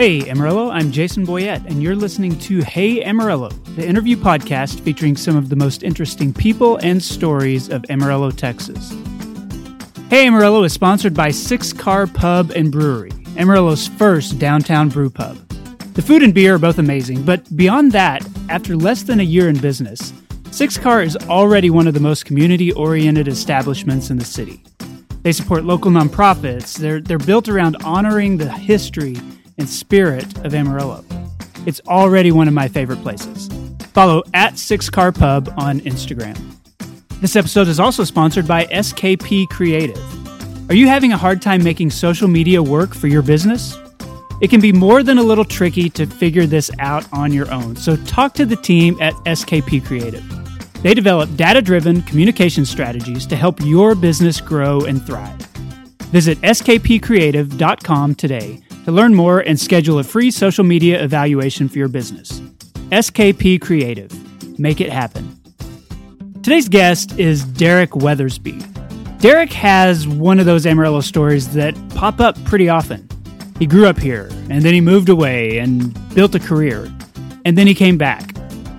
Hey Amarillo, I'm Jason Boyette, and you're listening to Hey Amarillo, the interview podcast featuring some of the most interesting people and stories of Amarillo, Texas. Hey Amarillo is sponsored by Six Car Pub and Brewery, Amarillo's first downtown brew pub. The food and beer are both amazing, but beyond that, after less than a year in business, Six Car is already one of the most community oriented establishments in the city. They support local nonprofits, they're, they're built around honoring the history and spirit of Amarillo. It's already one of my favorite places. Follow at Six Car Pub on Instagram. This episode is also sponsored by SKP Creative. Are you having a hard time making social media work for your business? It can be more than a little tricky to figure this out on your own, so talk to the team at SKP Creative. They develop data driven communication strategies to help your business grow and thrive. Visit skpcreative.com today to learn more and schedule a free social media evaluation for your business. SKP Creative. Make it happen. Today's guest is Derek Weathersby. Derek has one of those Amarillo stories that pop up pretty often. He grew up here, and then he moved away and built a career, and then he came back.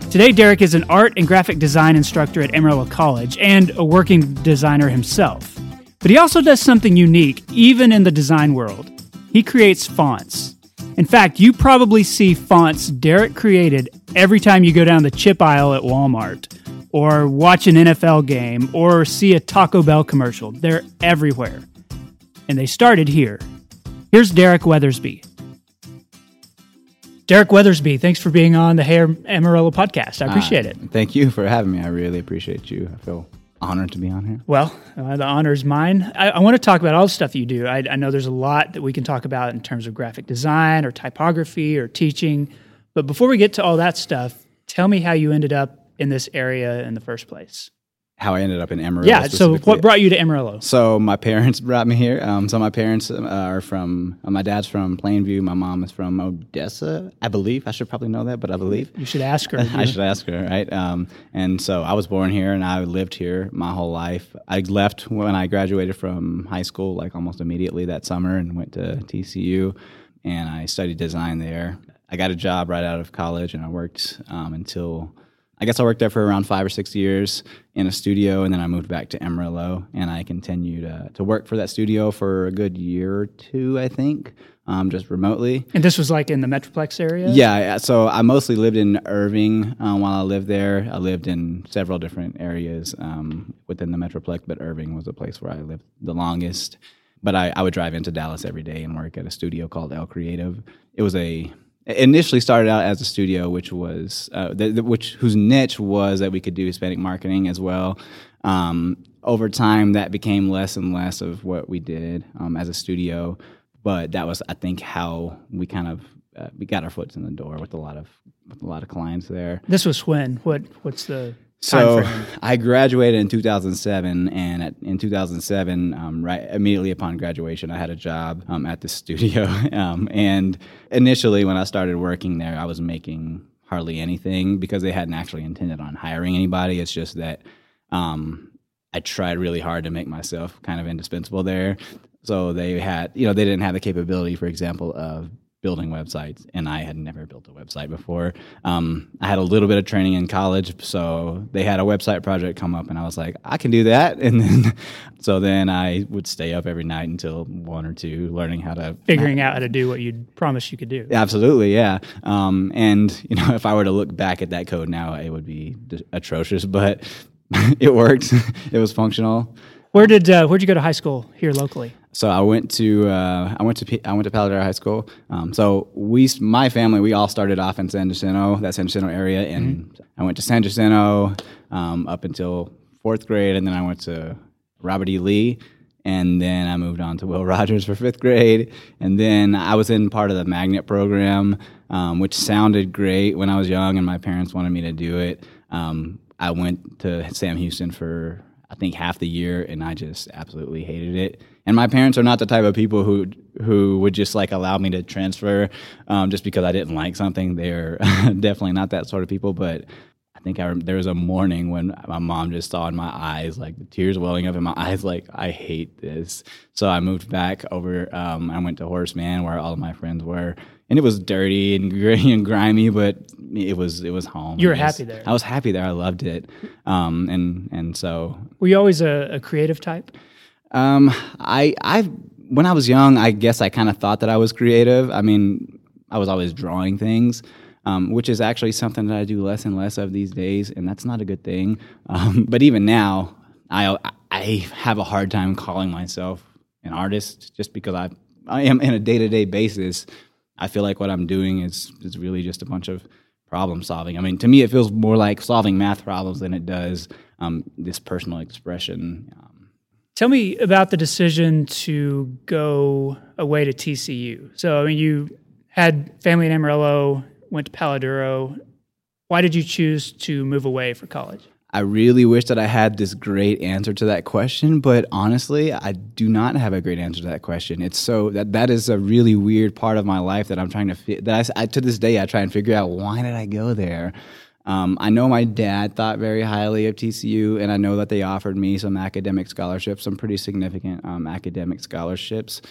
Today, Derek is an art and graphic design instructor at Amarillo College and a working designer himself. But he also does something unique, even in the design world. He creates fonts. In fact, you probably see fonts Derek created every time you go down the chip aisle at Walmart, or watch an NFL game, or see a Taco Bell commercial. They're everywhere. And they started here. Here's Derek Weathersby. Derek Weathersby, thanks for being on the Hey Amarillo podcast. I appreciate uh, it. Thank you for having me. I really appreciate you. I feel honored to be on here. Well, uh, the honor is mine. I, I, want to talk about all the stuff you do. I, I, know there's a lot that we can talk about in terms of graphic design or typography or teaching. But before we get to all that stuff, tell me how you ended up in this area in the first place how I ended up in Amarillo. Yeah. So, what brought you to Amarillo? So, my parents brought me here. Um, so, my parents uh, are from. Uh, my dad's from Plainview. My mom is from Odessa, I believe. I should probably know that, but I believe you should ask her. I should ask her, right? Um, and so, I was born here, and I lived here my whole life. I left when I graduated from high school, like almost immediately that summer, and went to TCU, and I studied design there. I got a job right out of college, and I worked um, until I guess I worked there for around five or six years in a studio, and then I moved back to Amarillo, and I continued uh, to work for that studio for a good year or two, I think, um, just remotely. And this was like in the Metroplex area. Yeah, so I mostly lived in Irving uh, while I lived there. I lived in several different areas um, within the Metroplex, but Irving was the place where I lived the longest. But I, I would drive into Dallas every day and work at a studio called El Creative. It was a initially started out as a studio, which was uh, which whose niche was that we could do Hispanic marketing as well. Um, over time, that became less and less of what we did um, as a studio, but that was, I think, how we kind of uh, we got our foot in the door with a lot of with a lot of clients there. This was when what what's the so I graduated in 2007, and at, in 2007, um, right immediately upon graduation, I had a job um, at the studio. Um, and initially, when I started working there, I was making hardly anything because they hadn't actually intended on hiring anybody. It's just that um, I tried really hard to make myself kind of indispensable there. So they had, you know, they didn't have the capability, for example, of building websites, and I had never built a website before. Um, I had a little bit of training in college, so they had a website project come up, and I was like, I can do that. And then, so then I would stay up every night until one or two, learning how to figuring out how to do what you'd promised you could do. Absolutely, yeah. Um, and you know, if I were to look back at that code now, it would be atrocious, but it worked. it was functional. Where did uh, where'd you go to high school here locally? So I went to uh, I went to P- I went to Palo High School. Um, so we my family we all started off in San Jacinto, that San Jacinto area, and mm-hmm. I went to San Jacinto um, up until fourth grade, and then I went to Robert E. Lee, and then I moved on to Will Rogers for fifth grade, and then I was in part of the magnet program, um, which sounded great when I was young, and my parents wanted me to do it. Um, I went to Sam Houston for I think half the year, and I just absolutely hated it. And my parents are not the type of people who who would just like allow me to transfer um, just because I didn't like something. They're definitely not that sort of people. But I think I there was a morning when my mom just saw in my eyes like the tears welling up in my eyes, like I hate this. So I moved back over. Um, I went to Horace Mann where all of my friends were, and it was dirty and gray and grimy, but it was it was home. You were guess. happy there. I was happy there. I loved it, um, and and so Were you always a, a creative type? um, I I when I was young, I guess I kind of thought that I was creative. I mean, I was always drawing things, um, which is actually something that I do less and less of these days, and that's not a good thing. Um, but even now, I I have a hard time calling myself an artist just because I I am in a day to day basis. I feel like what I'm doing is is really just a bunch of problem solving. I mean, to me, it feels more like solving math problems than it does um, this personal expression. Um, Tell me about the decision to go away to TCU. So, I mean, you had family in Amarillo, went to Palo Duro. Why did you choose to move away for college? I really wish that I had this great answer to that question, but honestly, I do not have a great answer to that question. It's so that that is a really weird part of my life that I'm trying to that I, I to this day I try and figure out why did I go there. Um, I know my dad thought very highly of TCU, and I know that they offered me some academic scholarships, some pretty significant um, academic scholarships.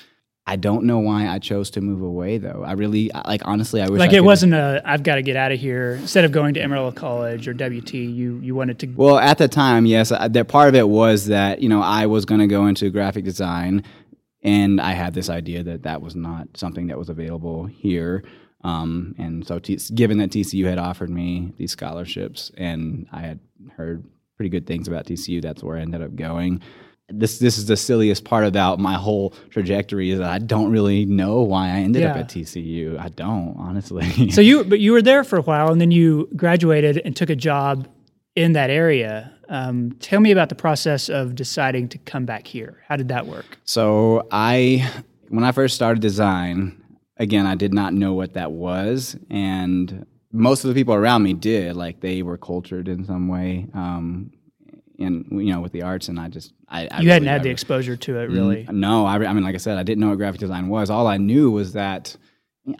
I don't know why I chose to move away, though. I really, like, honestly, I wish Like I it wasn't a I've got to get out of here. Instead of going to Amarillo College or WT, you you wanted to Well, at the time, yes, I, that part of it was that you know I was going to go into graphic design, and I had this idea that that was not something that was available here. Um, and so, T- given that TCU had offered me these scholarships, and I had heard pretty good things about TCU, that's where I ended up going. This this is the silliest part about my whole trajectory is that I don't really know why I ended up at TCU. I don't honestly. So you, but you were there for a while, and then you graduated and took a job in that area. Um, tell me about the process of deciding to come back here. How did that work? So I, when I first started design, again, I did not know what that was, and most of the people around me did. Like they were cultured in some way, um, in you know, with the arts, and I just I, I You hadn't really- had the exposure to it, really. no, I, I mean, like I said, I didn't know what graphic design was. All I knew was that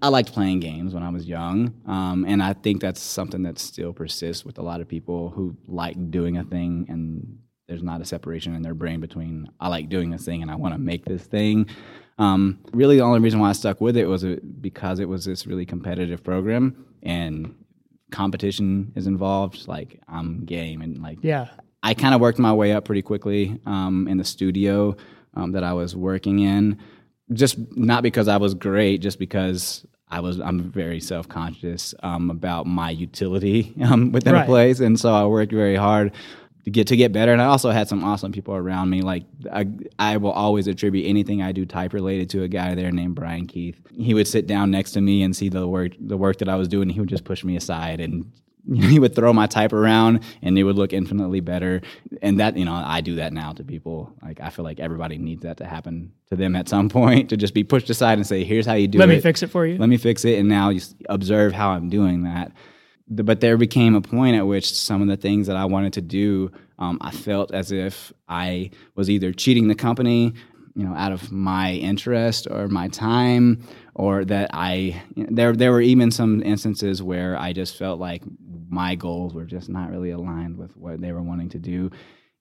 I liked playing games when I was young, um, and I think that's something that still persists with a lot of people who like doing a thing, and there's not a separation in their brain between I like doing this thing and I want to make this thing. Um, really, the only reason why I stuck with it was uh, because it was this really competitive program, and competition is involved. Like I'm game, and like Yeah. I kind of worked my way up pretty quickly um, in the studio um, that I was working in. Just not because I was great, just because I was. I'm very self conscious um, about my utility um, within Right. a place, and so I worked very hard to get to get better. And I also had some awesome people around me. Like I, I will always attribute anything I do type related to a guy there named Brian Keith. He would sit down next to me and see the work the work that I was doing. He would just push me aside and he would throw my type around and it would look infinitely better. And that, you know, I do that now to people. Like I feel like everybody needs that to happen to them at some point to just be pushed aside and say, here's how you do Let it. Let me fix it for you. Let me fix it. And now you observe how I'm doing that. But there became a point at which some of the things that I wanted to do, um, I felt as if I was either cheating the company, you know, out of my interest or my time, or that I you know, there there were even some instances where I just felt like my goals were just not really aligned with what they were wanting to do,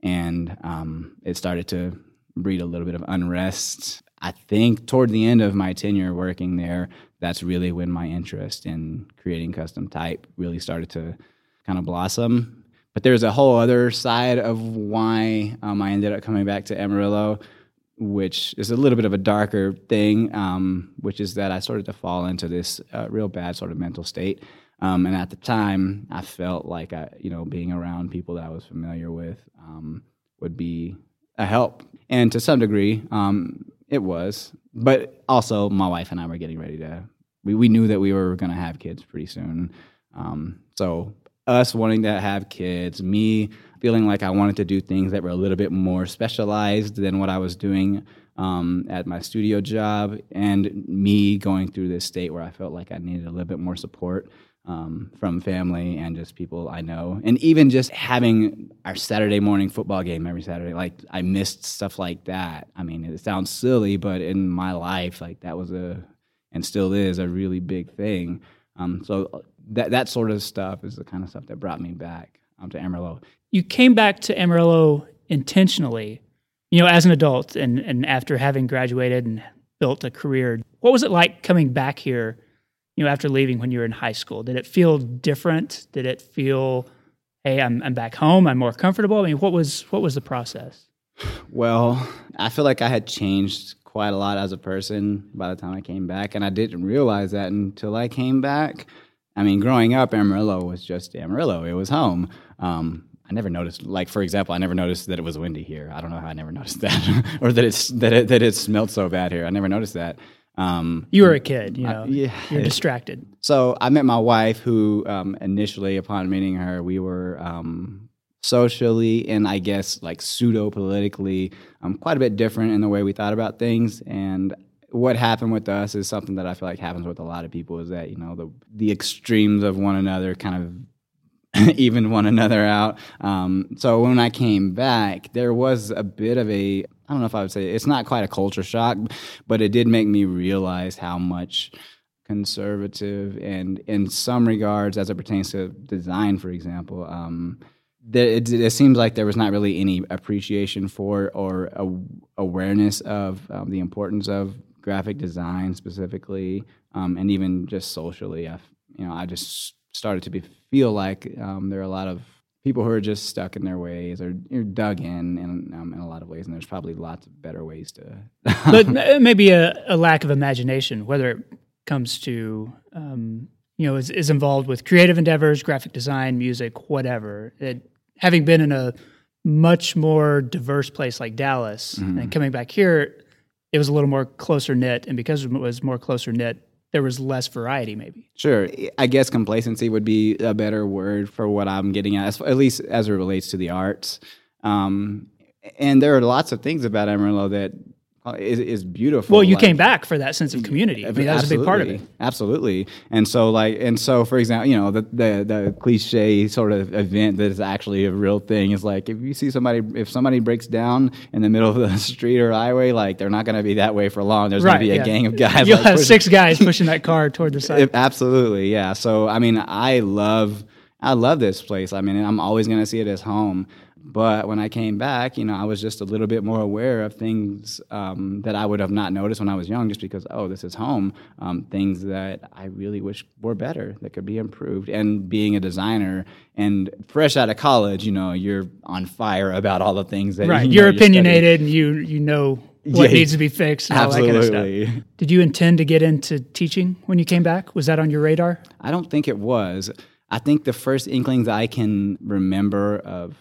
and um, it started to breed a little bit of unrest. I think toward the end of my tenure working there, that's really when my interest in creating custom type really started to kind of blossom. But there's a whole other side of why um, I ended up coming back to Amarillo, which is a little bit of a darker thing, um, which is that I started to fall into this uh, real bad sort of mental state. Um, and at the time, I felt like I, you know, being around people that I was familiar with um, would be a help. And to some degree, um, it was. But also, my wife and I were getting ready to. We, we knew that we were going to have kids pretty soon. Um, so us wanting to have kids, me feeling like I wanted to do things that were a little bit more specialized than what I was doing um, at my studio job, and me going through this state where I felt like I needed a little bit more support um, from family and just people I know, and even just having our Saturday morning football game every Saturday. Like I missed stuff like that. I mean, it sounds silly, but in my life, like that was a and still is a really big thing. Um, so that that sort of stuff is the kind of stuff that brought me back. Um, to Amarillo. You came back to Amarillo intentionally, you know, as an adult and, and after having graduated and built a career. What was it like coming back here, you know, after leaving when you were in high school? Did it feel different? Did it feel, hey, I'm, I'm back home, I'm more comfortable? I mean, what was what was the process? Well, I feel like I had changed quite a lot as a person by the time I came back, and I didn't realize that until I came back. I mean, growing up, Amarillo was just Amarillo; it was home. Um, I never noticed, like for example, I never noticed that it was windy here. I don't know how I never noticed that, or that it's that it, that it smelled so bad here. I never noticed that. Um, you were a kid, you know. I, yeah, you're distracted. So I met my wife, who um, initially, upon meeting her, we were um, socially and I guess like pseudo politically um, quite a bit different in the way we thought about things. And what happened with us is something that I feel like happens with a lot of people is that you know the the extremes of one another kind of even one another out. Um, so when I came back, there was a bit of a I don't know if I would say it's not quite a culture shock, but it did make me realize how much conservative and in some regards, as it pertains to design, for example. Um, it, it, seems like there was not really any appreciation for or a, awareness of um, the importance of graphic design specifically, um, and even just socially. I, you know, I just started to be, feel like um, there are a lot of people who are just stuck in their ways or you're dug in in, um, in a lot of ways, and there's probably lots of better ways to. but maybe a, a, lack of imagination, whether it comes to um, you know is, is involved with creative endeavors, graphic design, music, whatever. It, having been in a much more diverse place like Dallas mm-hmm. and coming back here, it was a little more closer knit, and because it was more closer knit, there was less variety maybe. Sure. I guess complacency would be a better word for what i'm getting at at least as it relates to the arts. Um, and there are lots of things about amarillo that Uh, is, is beautiful. Well, you like, came back for that sense of community. I mean, that was a big part of it. Absolutely. And so, like, and so, for example, you know, the, the the cliche sort of event that is actually a real thing is like if you see somebody, if somebody breaks down in the middle of the street or highway, like they're not going to be that way for long. There's right, going to be yeah. a gang of guys. You'll like, have six guys pushing that car toward the side. absolutely, yeah. So, I mean, I love. I love this place. I mean, I'm always going to see it as home. But when I came back, you know, I was just a little bit more aware of things um, that I would have not noticed when I was young, just because, oh, this is home. Um, things that I really wish were better, that could be improved. And being a designer and fresh out of college, you know, you're on fire about all the things that right. You are opinionated, and you you know what yeah, needs to be fixed. absolutely. Kind of Did you intend to get into teaching when you came back? Was that on your radar? I don't think it was. I think the first inklings I can remember of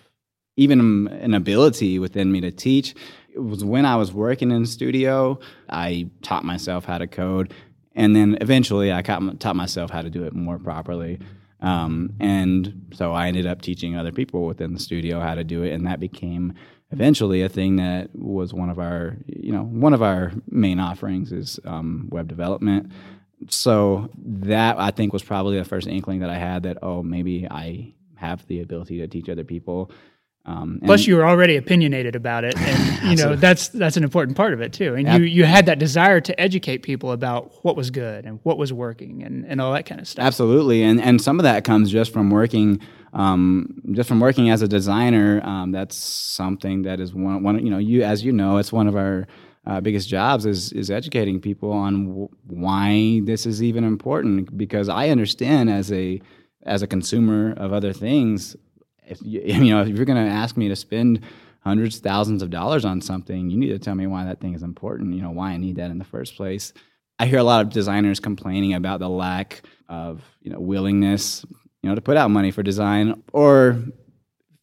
even an ability within me to teach. It was when I was working in studio, I taught myself how to code. And then eventually I taught myself how to do it more properly. Um, and so I ended up teaching other people within the studio how to do it. And that became eventually a thing that was one of our, you know, one of our main offerings is um, web development. So that I think was probably the first inkling that I had that, oh, maybe I have the ability to teach other people. Um, Plus, you were already opinionated about it, and you know that's that's an important part of it too. And you you had that desire to educate people about what was good and what was working and, and all that kind of stuff. Absolutely, and and some of that comes just from working, um, just from working as a designer. Um, that's something that is one one you know you as you know it's one of our uh, biggest jobs is is educating people on w- why this is even important because I understand as a as a consumer of other things if you, you know if you're going to ask me to spend hundreds thousands of dollars on something you need to tell me why that thing is important you know why i need that in the first place. I hear a lot of designers complaining about the lack of you know willingness you know to put out money for design or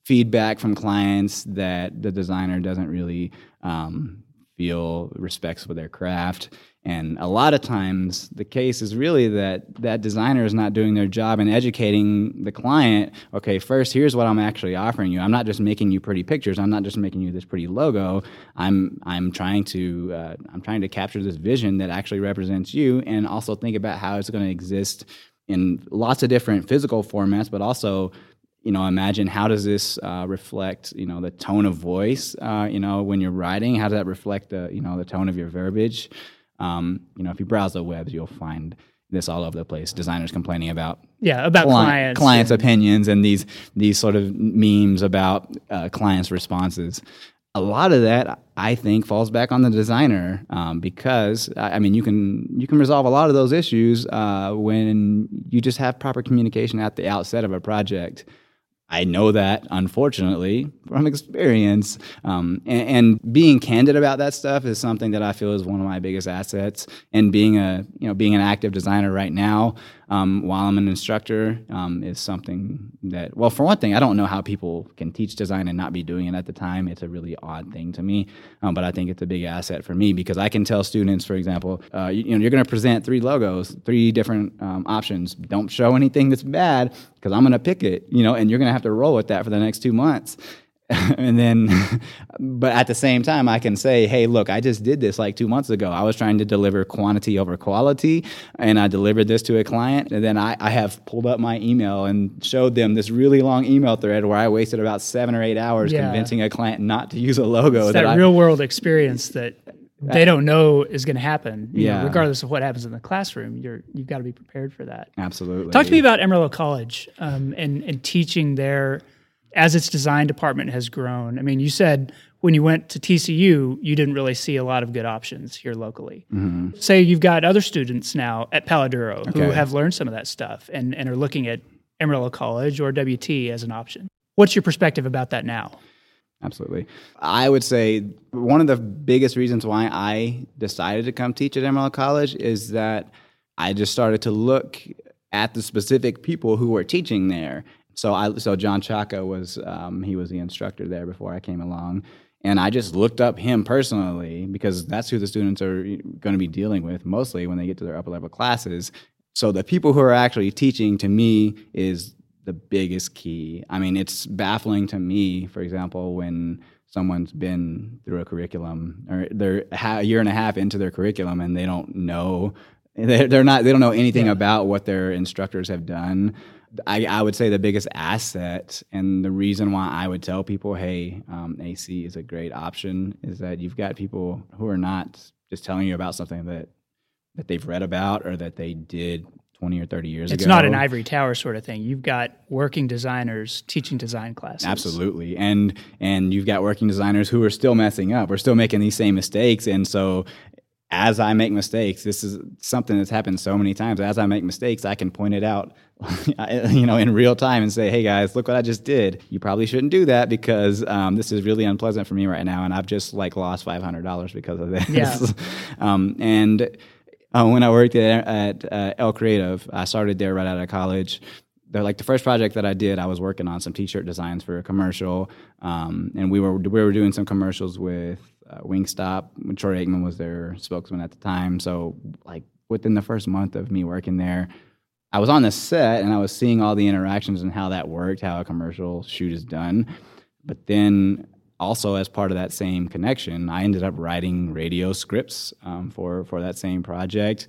feedback from clients that the designer doesn't really um, feel respects for their craft and a lot of times, the case is really that that designer is not doing their job in educating the client. Okay, first, here's what I'm actually offering you. I'm not just making you pretty pictures. I'm not just making you this pretty logo. I'm I'm trying to uh, I'm trying to capture this vision that actually represents you, and also think about how it's going to exist in lots of different physical formats, but also you know imagine how does this uh, reflect you know the tone of voice uh, you know when you're writing how does that reflect the you know the tone of your verbiage um, you know, if you browse the webs, you'll find this all over the place. Designers complaining about yeah about client, clients, clients' opinions, and these these sort of memes about uh, clients' responses. A lot of that, I think, falls back on the designer um, because I mean, you can you can resolve a lot of those issues uh, when you just have proper communication at the outset of a project. I know that, unfortunately, from experience. Um, and, and being candid about that stuff is something that I feel is one of my biggest assets. And being a you know being an active designer right now, um, while I'm an instructor, um, is something that well, for one thing, I don't know how people can teach design and not be doing it at the time. It's a really odd thing to me, um, but I think it's a big asset for me because I can tell students, for example, uh, you, you know, you're going to present three logos, three different um, options. Don't show anything that's bad because I'm going to pick it, you know, and you're going to have to roll with that for the next two months. and then, but at the same time, I can say, hey, look, I just did this like two months ago. I was trying to deliver quantity over quality, and I delivered this to a client. And then I, I have pulled up my email and showed them this really long email thread where I wasted about seven or eight hours Yeah. convincing a client not to use a logo it's that I, real world experience that they don't know is going to happen. you know, Yeah. regardless of what happens in the classroom, you're you've got to be prepared for that. absolutely Talk to me about Amarillo College um, and and teaching there as its design department has grown. I mean, you said when you went to TCU, you didn't really see a lot of good options here locally. Mm-hmm. Say you've got other students now at Palo Duro who have learned some of that stuff and, and are looking at Amarillo College or WT as an option. What's your perspective about that now? Absolutely. I would say one of the biggest reasons why I decided to come teach at Amarillo College is that I just started to look at the specific people who were teaching there. So I so John Chaka was um, he was the instructor there before I came along. And I just looked up him personally because that's who the students are going to be dealing with mostly when they get to their upper level classes. So the people who are actually teaching to me is the biggest key. I mean, it's baffling to me, for example, when someone's been through a curriculum or they're a year and a half into their curriculum and they don't know they're, they're not they don't know anything about what their instructors have done. I, I would say the biggest asset and the reason why I would tell people, hey, um, AC is a great option, is that you've got people who are not just telling you about something that that they've read about or that they did 20 or 30 years It's ago. It's not an ivory tower sort of thing. You've got working designers teaching design classes. Absolutely, and and you've got working designers who are still messing up. We're still making these same mistakes, and so as I make mistakes, this is something that's happened so many times. As I make mistakes, I can point it out, you know, in real time and say, "Hey guys, look what I just did. You probably shouldn't do that because um, this is really unpleasant for me right now, and I've just like lost five hundred dollars because of this." Yeah. um, and uh, when I worked at, at uh, El Creative, I started there right out of college. They're like the first project that I did, I was working on some T-shirt designs for a commercial, um, and we were we were doing some commercials with uh, Wingstop. Troy Aikman was their spokesman at the time, so like within the first month of me working there, I was on the set and I was seeing all the interactions and how that worked, how a commercial shoot is done. But then also as part of that same connection, I ended up writing radio scripts um, for for that same project.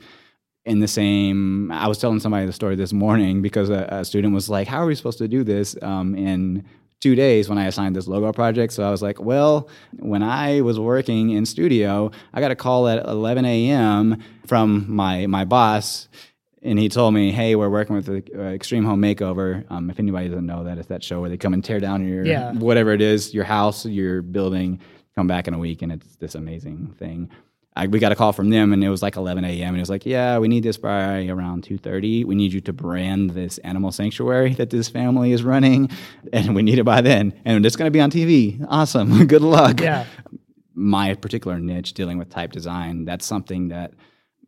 In the same, I was telling somebody the story this morning because a, a student was like, "How are we supposed to do this um, in two days?" When I assigned this logo project, so I was like, "Well, when I was working in studio, I got a call at 11 a.m. from my my boss." and he told me, "Hey, we're working with the uh, Extreme Home Makeover. Um, if anybody doesn't know that, it's that show where they come and tear down your Yeah. whatever it is, your house, your building, come back in a week, and it's this amazing thing." I, we got a call from them, and it was like 11 a.m. And it was like, "Yeah, we need this by around 2:30. We need you to brand this animal sanctuary that this family is running, and we need it by then. And it's going to be on TV. Awesome. Good luck." Yeah. my particular niche dealing with type design that's something that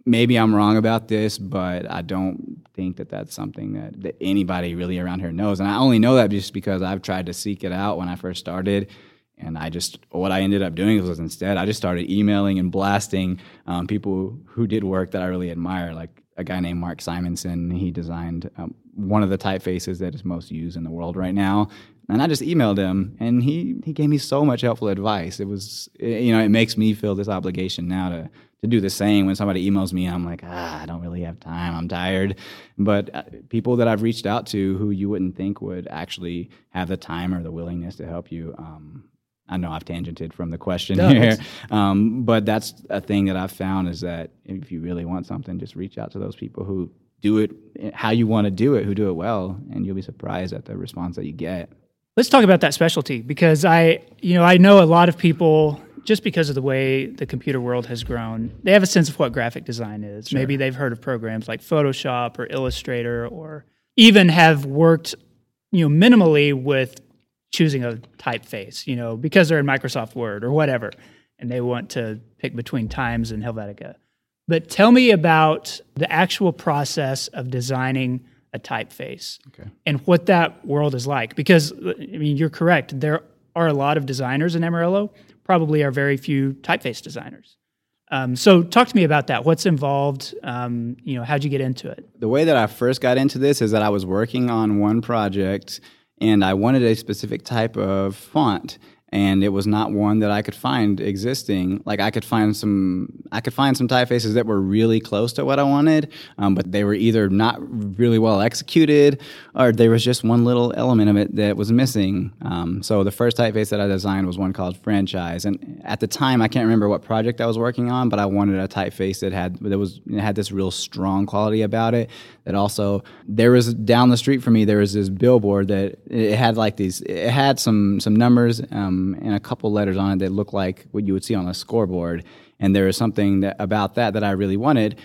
maybe i'm wrong about this but i don't think that that's something that, that anybody really around here knows and i only know that just because i've tried to seek it out when i first started and i just what i ended up doing was instead i just started emailing and blasting um, people who did work that i really admire like a guy named mark simonson he designed um, one of the typefaces that is most used in the world right now and I just emailed him, and he he gave me so much helpful advice. It was, it- you know, it makes me feel this obligation now to to do the same when somebody emails me. I'm like, ah, I don't really have time. I'm tired. But uh, people that I've reached out to who you wouldn't think would actually have the time or the willingness to help you, um, I know I've tangented from the question No, here, um, but that's a thing that I've found is that if you really want something, just reach out to those people who do it how you want to do it, who do it well, and you'll be surprised at the response that you get. Let's talk about that specialty because I, you know, I know a lot of people just because of the way the computer world has grown, they have a sense of what graphic design is. Maybe they've heard of programs like Photoshop or Illustrator or even have worked, you know, minimally with choosing a typeface, you know, because they're in Microsoft Word or whatever and they want to pick between Times and Helvetica. But tell me about the actual process of designing a typeface Okay. and what that world is like. Because I mean, you're correct. There are a lot of designers in Amarillo. Probably are very few typeface designers. Um, so talk to me about that. What's involved? Um, you know, how'd you get into it? the way that I first got into this is that I was working on one project and I wanted a specific type of font and it was not one that I could find existing. Like I could find some, I could find some typefaces that were really close to what I wanted, um, but they were either not really well executed, or there was just one little element of it that was missing. Um, so the first typeface that I designed was one called Franchise, and at the time I can't remember what project I was working on, but I wanted a typeface that had that was had this real strong quality about it. That also there was down the street from me there was this billboard that it had like these it had some some numbers um, and a couple letters on it that looked like what you would see on a scoreboard, and there was something that, about that that I really wanted.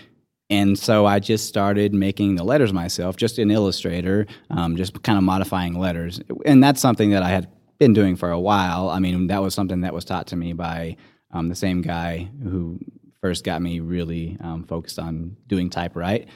And so I just started making the letters myself, just in Illustrator, um, just kind of modifying letters. And that's something that I had been doing for a while. I mean, that was something that was taught to me by um, the same guy who first got me really um, focused on doing type right.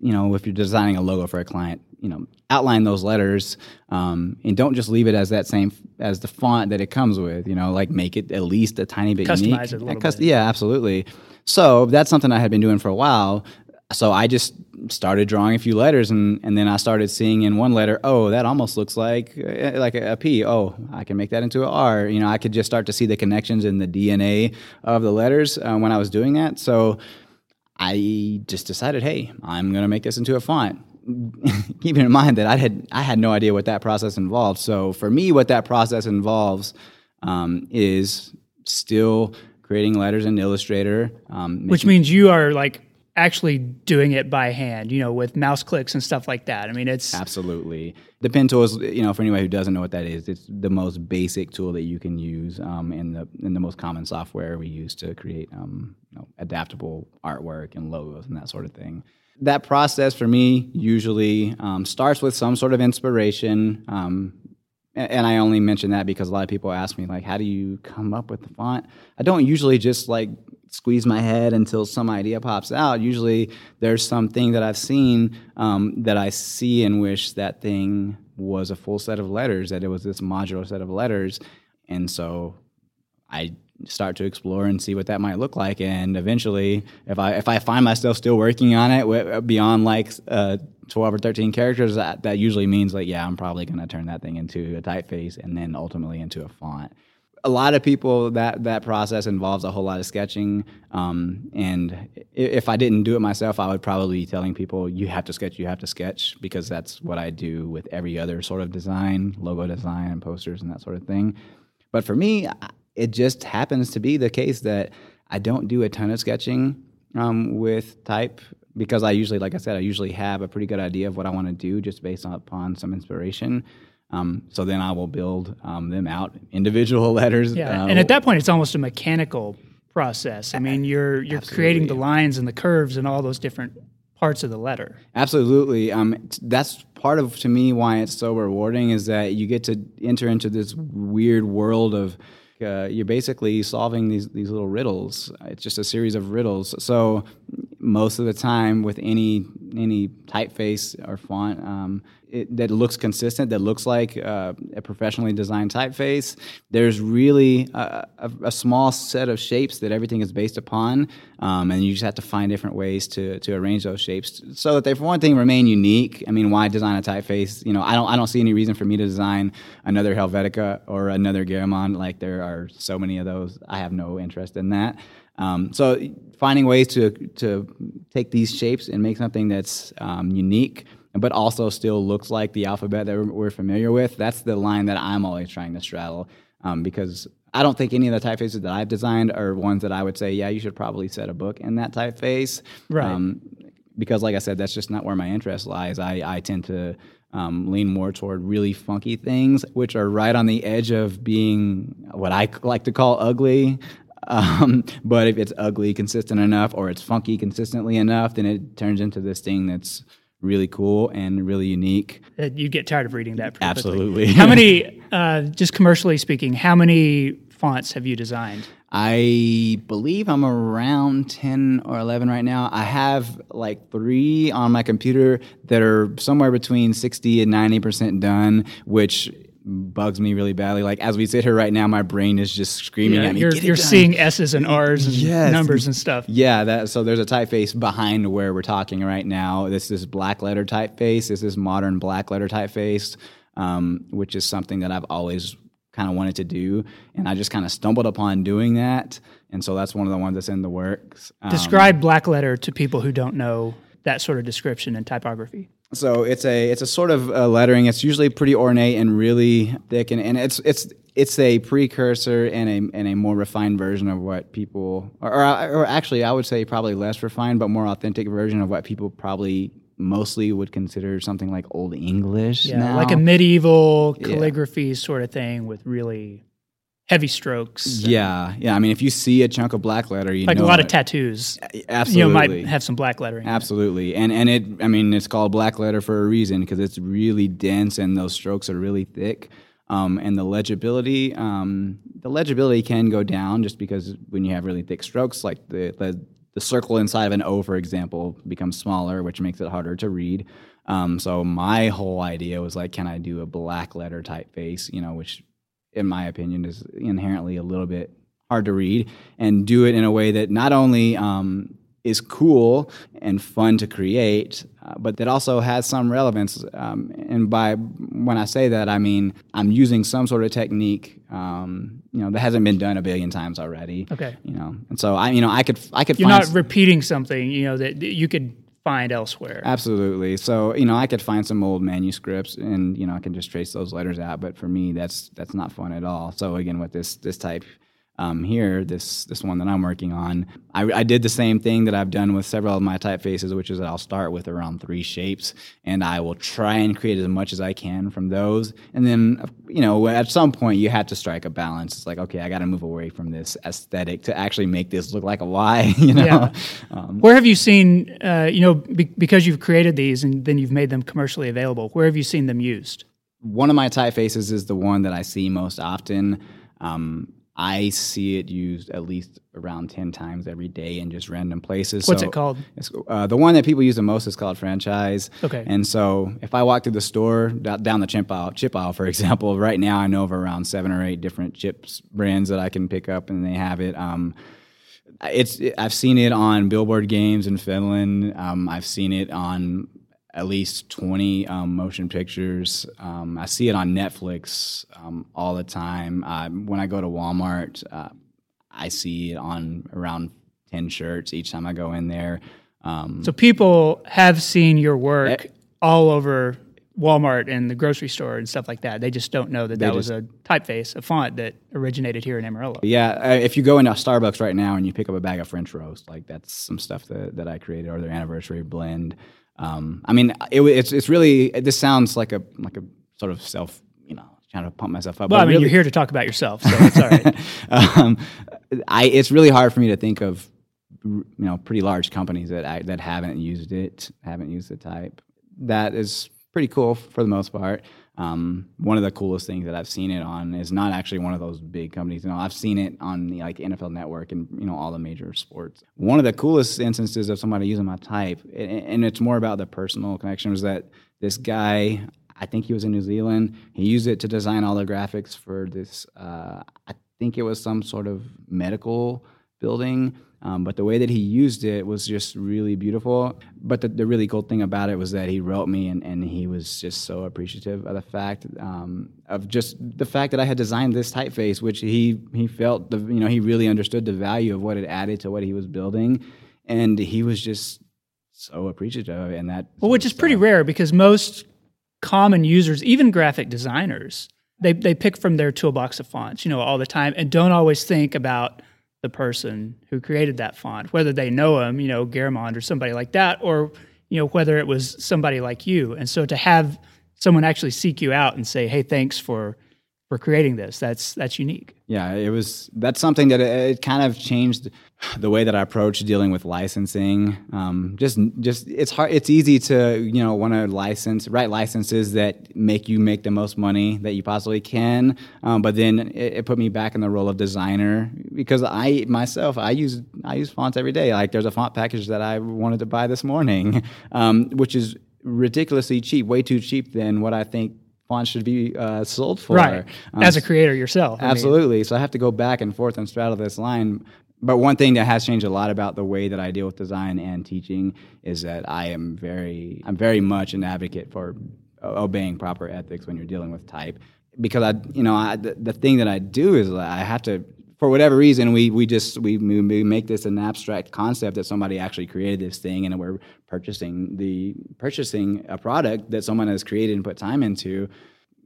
You know, if you're designing a logo for a client, you know, outline those letters um, and don't just leave it as that same as the font that it comes with. You know, like make it at least a tiny bit Customize unique. it a little And bit. Yeah, absolutely. So that's something I had been doing for a while. So I just started drawing a few letters, and, and then I started seeing in one letter, oh, that almost looks like uh, like a, a P. Oh, I can make that into an R. You know, I could just start to see the connections in the DNA of the letters uh, when I was doing that. So I just decided, hey, I'm going to make this into a font. Keeping in mind that I had I had no idea what that process involved. So for me, what that process involves um, is still creating letters in Illustrator, um, Which means you are like actually doing it by hand, you know, with mouse clicks and stuff like that. I mean, it's Absolutely. The pen tool is, you know, for anybody who doesn't know what that is, it's the most basic tool that you can use um, in the in the most common software we use to create um, you know, adaptable artwork and logos and that sort of thing. That process for me usually um, starts with some sort of inspiration. Um, and I only mention that because a lot of people ask me, like, how do you come up with the font? I don't usually just like squeeze my head until some idea pops out. Usually there's something that I've seen um, that I see and wish that thing was a full set of letters, that it was this modular set of letters. And so I start to explore and see what that might look like. And eventually, if I if I find myself still working on it beyond like uh, twelve or thirteen characters, that that usually means like yeah, I'm probably going to turn that thing into a typeface and then ultimately into a font. A lot of people that that process involves a whole lot of sketching, um, and if I didn't do it myself, I would probably be telling people you have to sketch, you have to sketch, because that's what I do with every other sort of design, logo design, and posters and that sort of thing. But for me, it just happens to be the case that I don't do a ton of sketching um, with type because I usually, like I said, I usually have a pretty good idea of what I want to do just based upon some inspiration. Um, so then I will build um, them out individual letters. yeah. uh, and at that point, it's almost a mechanical process. I mean, you're you're creating the lines and the curves and all those different parts of the letter. Absolutely. Um, that's part of to me why it's so rewarding is that you get to enter into this weird world of uh, you're basically solving these these little riddles. It's just a series of riddles. So most of the time with any any typeface or font um, it, that looks consistent, that looks like uh, a professionally designed typeface, there's really a, a, a small set of shapes that everything is based upon, um, and you just have to find different ways to to arrange those shapes so that they, for one thing, remain unique. I mean, why design a typeface? You know, I don't I don't see any reason for me to design another Helvetica or another Garamond. Like there are so many of those. I have no interest in that. Um, so finding ways to to take these shapes and make something that's um, unique, but also still looks like the alphabet that we're, we're familiar with. That's the line that I'm always trying to straddle um, because I don't think any of the typefaces that I've designed are ones that I would say, yeah, you should probably set a book in that typeface. Right. because, like I said, that's just not where my interest lies. I, I tend to um, lean more toward really funky things, which are right on the edge of being what I like to call ugly. Um, but if it's ugly consistent enough or it's funky consistently enough, then it turns into this thing that's really cool and really unique. Uh, You get tired of reading that. Absolutely. How many, uh, just commercially speaking, how many fonts have you designed? I believe I'm around 10 or 11 right now. I have like three on my computer that are somewhere between 60 and 90% done, which bugs me really badly. Like as we sit here right now, my brain is just screaming Yeah, at me. you're you're seeing S's and R's and Yes. numbers and stuff. Yeah, that so there's a typeface behind where we're talking right now. This is black letter typeface. This is modern black letter typeface, um, which is something that I've always kind of wanted to do, and I just kind of stumbled upon doing that, and so that's one of the ones that's in the works. Um, Describe black letter to people who don't know that sort of description and typography. So it's a it's a sort of uh, lettering. It's usually pretty ornate and really thick, and, and it's it's it's a precursor and a and a more refined version of what people, or, or or actually, I would say probably less refined, but more authentic version of what people probably mostly would consider something like Old English. Yeah, now. like a medieval calligraphy sort of thing with really heavy strokes. yeah, yeah. I mean, if you see a chunk of black letter, you know. Like a lot of tattoos. Absolutely, You know, might have some black lettering. Absolutely, and and it. I mean, it's called black letter for a reason because it's really dense and those strokes are really thick. Um, and the legibility, um, the legibility can go down just because when you have really thick strokes, like the, the the circle inside of an O, for example, becomes smaller, which makes it harder to read. Um, so my whole idea was like, can I do a black letter typeface? You know, which in my opinion is inherently a little bit hard to read, and do it in a way that not only um, is cool and fun to create, uh, but that also has some relevance. Um, and by when I say that, I mean I'm using some sort of technique, um, you know, that hasn't been done a billion times already. Okay. You know, and so I, you know, I could, I could. You're not repeating something, you know, that you could find elsewhere. Absolutely. So you know, I could find some old manuscripts, and you know, I can just trace those letters out. But for me, that's that's not fun at all. So again, with this this type um, here, this this one that I'm working on, I, I did the same thing that I've done with several of my typefaces, which is that I'll start with around three shapes, and I will try and create as much as I can from those. And then you know, at some point, you have to strike a balance. It's like, okay, I got to move away from this aesthetic to actually make this look like a Y. You know. Yeah. Um, Where have you seen, uh, you know, be- because you've created these and then you've made them commercially available, where have you seen them used? one of my typefaces is the one that I see most often. Um, I see it used at least around 10 times every day in just random places. What's So it called? It's, uh, the one that people use the most is called franchise. Okay. And so if I walk through the store down the chip aisle, chip aisle, for example, right now I know of around seven or eight different chips brands that I can pick up and they have it. Um, it's I've seen it on billboard games in Finland. Um, I've seen it on at least twenty um, motion pictures. Um, I see it on Netflix um, all the time. Uh, when I go to Walmart, uh, I see it on around ten shirts each time I go in there. Um, So people have seen your work Eh. all over Walmart and the grocery store and stuff like that. They just don't know that that was a typeface, a font that originated here in Amarillo. Yeah, uh, if you go into Starbucks right now and you pick up a bag of French roast, like that's some stuff that, that I created or their anniversary blend. Um, I mean, it, it's it's really this sounds like a like a sort of self, you know, trying to pump myself up. Well, but I mean, really, you're here to talk about yourself, so it's all right. um, I it's really hard for me to think of you know pretty large companies that I, that haven't used it, haven't used the type. That is pretty cool for the most part. Um, one of the coolest things that I've seen it on is not actually one of those big companies. You know, I've seen it on the like NFL Network and you know all the major sports. One of the coolest instances of somebody using my type, and, it's more about the personal connection, was that this guy. I think he was in New Zealand. He used it to design all the graphics for this. Uh, I think it was some sort of medical building. Um, but the way that he used it was just really beautiful. But the, the really cool thing about it was that he wrote me and, and he was just so appreciative of the fact um, of just the fact that I had designed this typeface, which he he felt the you know he really understood the value of what it added to what he was building, and he was just so appreciative of it. And that Well, which is pretty rare because most common users, even graphic designers, they they pick from their toolbox of fonts, you know, all the time, and don't always think about the person who created that font, whether they know him, you know, Garamond or somebody like that, or you know, whether it was somebody like you. And so to have someone actually seek you out and say, "Hey, thanks for for creating this," that's that's unique. Yeah, it was. That's something that it, it kind of changed the way that I approach dealing with licensing. Um, just, just it's hard. It's easy to you know want to license, write licenses that make you make the most money that you possibly can. Um, but then it, it, put me back in the role of designer because I myself I use I use fonts every day. Like there's a font package that I wanted to buy this morning, um, which is ridiculously cheap, way too cheap than what I think fonts should be uh, sold for. Right. Um, As a creator yourself. Absolutely. I mean. So I have to go back and forth and straddle this line. But one thing that has changed a lot about the way that I deal with design and teaching is that I am very, I'm very much an advocate for obeying proper ethics when you're dealing with type. Because I, you know, I, the, the thing that I do is I have to for whatever reason, we we just we, we make this an abstract concept that somebody actually created this thing, and we're purchasing the purchasing a product that someone has created and put time into.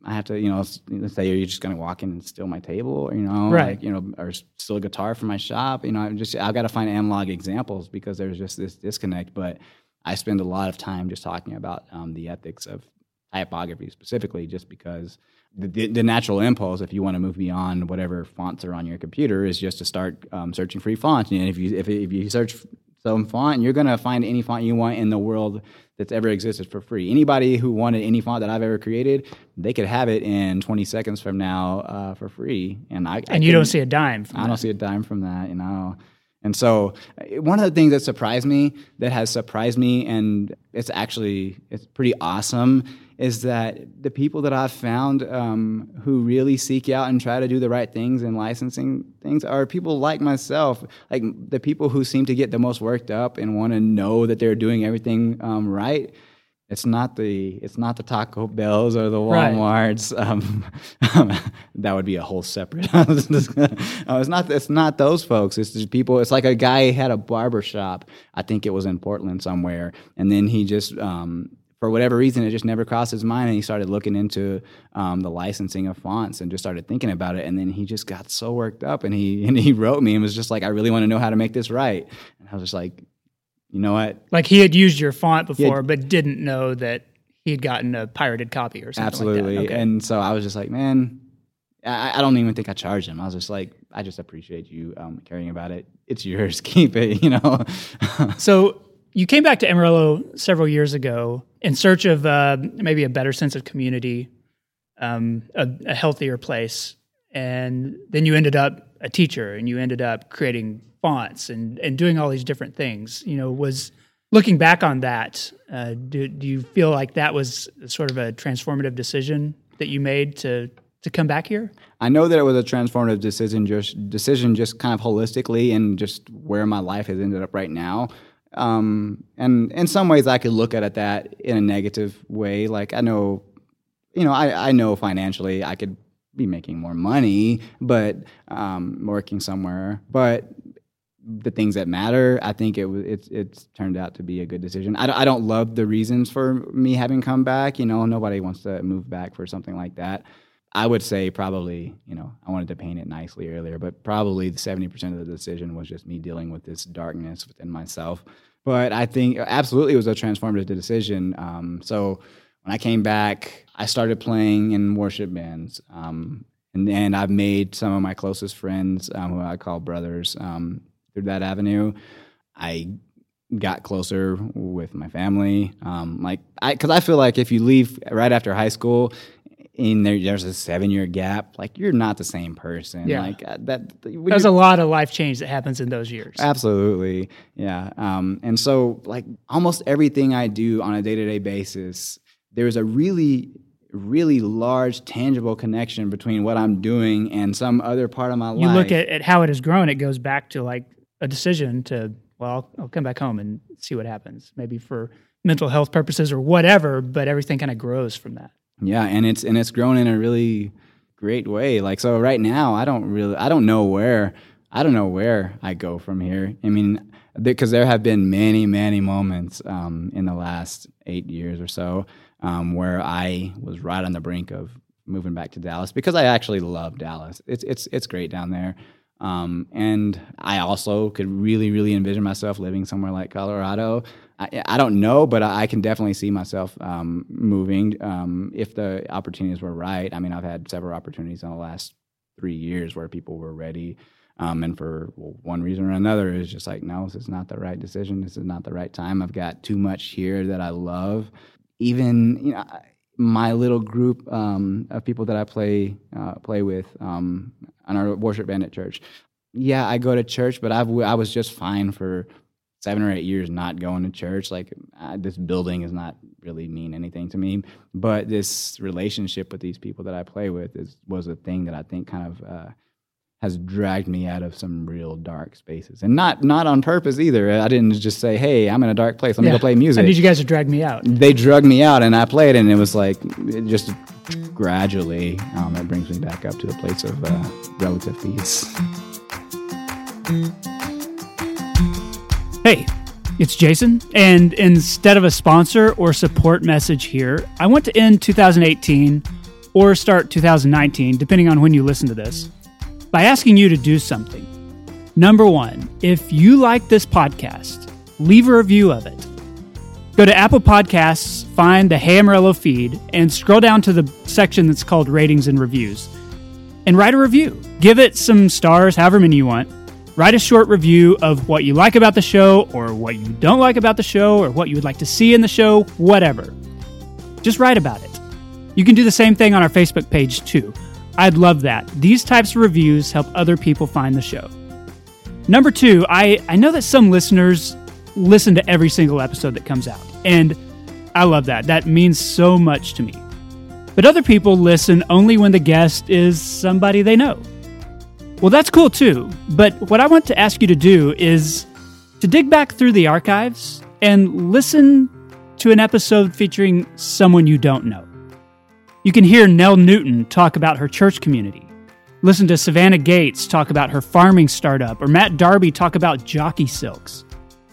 I have to, you know, say, are you just going to walk in and steal my table, you know, right? Like, you know, or steal a guitar from my shop, you know. I'm just I've got to find analog examples because there's just this disconnect. But I spend a lot of time just talking about um, the ethics of typography specifically, just because the, the, natural impulse, if you want to move beyond whatever fonts are on your computer, is just to start um, searching free fonts. And if you if, if you search some font, you're going to find any font you want in the world that's ever existed for free. Anybody who wanted any font that I've ever created, they could have it in 20 seconds from now uh, for free. And I and I you don't see a dime. I that. I don't see a dime from that. You know. And so, uh, one of the things that surprised me, that has surprised me, and it's actually it's pretty awesome, is that the people that I've found um, who really seek out and try to do the right things in licensing things are people like myself, like the people who seem to get the most worked up and want to know that they're doing everything um, right. It's not the it's not the Taco Bells or the WalMarts. Right. Um, that would be a whole separate. it's not it's not those folks. It's just people. It's like a guy had a barber shop. I think it was in Portland somewhere, and then he just um, for whatever reason, it just never crossed his mind. And he started looking into um, the licensing of fonts and just started thinking about it. And then he just got so worked up and he and he wrote me and was just like, I really want to know how to make this right. And I was just like, you know what? Like he had used your font before, had, but didn't know that he had gotten a pirated copy or something. Absolutely. Like okay. And so I was just like, man, I, I, don't even think I charged him. I was just like, I just appreciate you um, caring about it. It's yours. Keep it, you know? so you came back to Amarillo several years ago in search of uh, maybe a better sense of community, um, a, a, healthier place, and then you ended up a teacher, and you ended up creating fonts and and doing all these different things. You know, was looking back on that, uh, do do you feel like that was sort of a transformative decision that you made to to come back here? I know that it was a transformative decision, just decision, just kind of holistically, and just where my life has ended up right now. Um, and in some ways, I could look at it that in a negative way. Like I know, you know, I, I know financially I could be making more money, but um, working somewhere. But the things that matter, I think it it's it's turned out to be a good decision. I, I don't love the reasons for me having come back. You know, nobody wants to move back for something like that. I would say probably, you know, I wanted to paint it nicely earlier, but probably 70% of the decision was just me dealing with this darkness within myself. But I think absolutely it was a transformative decision. Um, so when I came back, I started playing in worship bands. Um, and, I've made some of my closest friends, um, who I call brothers, um, through that avenue. I got closer with my family. Um, like, I, cause I feel like if you leave right after high school in there there's a seven year gap like you're not the same person. Yeah. like uh, that there's a lot of life change that happens in those years. Absolutely. Yeah um, and so like almost everything i do on a day-to-day basis there's a really really large tangible connection between what i'm doing and some other part of my you life. you look at, at how it has grown it goes back to like a decision to well I'll, I'll come back home and see what happens maybe for mental health purposes or whatever but everything kind of grows from that yeah, and it's and it's grown in a really great way. Like so right now, I don't really I don't know where I don't know where I go from here. I mean, because there have been many many moments um, in the last eight years or so um, where I was right on the brink of moving back to Dallas because I actually love Dallas. It's it's it's great down there. Um, and I also could really, really envision myself living somewhere like Colorado. I, I don't know, but I, can definitely see myself um, moving um, if the opportunities were right. I mean, I've had several opportunities in the last three years where people were ready. Um, and for one reason or another, it's just like, no, this is not the right decision. This is not the right time. I've got too much here that I love. Even, you know, my little group um, of people that I play uh, play with um, on our worship band at church. Yeah, I go to church, but I've, I was just fine for seven or eight years not going to church. Like uh, this building does not really mean anything to me, but this relationship with these people that I play with is was a thing that I think kind of. Uh, has dragged me out of some real dark spaces, and not not on purpose either. I didn't just say, "Hey, I'm in a dark place. Let me go play music." I need you guys to drag me out. They drug me out, and I played, and it was like it just gradually um, it brings me back up to a place of uh, relative peace. Hey, it's Jason, and instead of a sponsor or support message here, I want to end 2018 or start 2019, depending on when you listen to this by asking you to do something. Number one, if you like this podcast, leave a review of it. Go to Apple Podcasts, find the Hey Amarillo feed, and scroll down to the section that's called Ratings and Reviews. And write a review. Give it some stars, however many you want. Write a short review of what you like about the show, or what you don't like about the show, or what you would like to see in the show, whatever. Just write about it. You can do the same thing on our Facebook page, too. I'd love that. These types of reviews help other people find the show. Number two, I, I know that some listeners listen to every single episode that comes out, and I love that. That means so much to me. But other people listen only when the guest is somebody they know. Well, that's cool too, but what I want to ask you to do is to dig back through the archives and listen to an episode featuring someone you don't know. You can hear Nell Newton talk about her church community. Listen to Savannah Gates talk about her farming startup, or Matt Darby talk about jockey silks.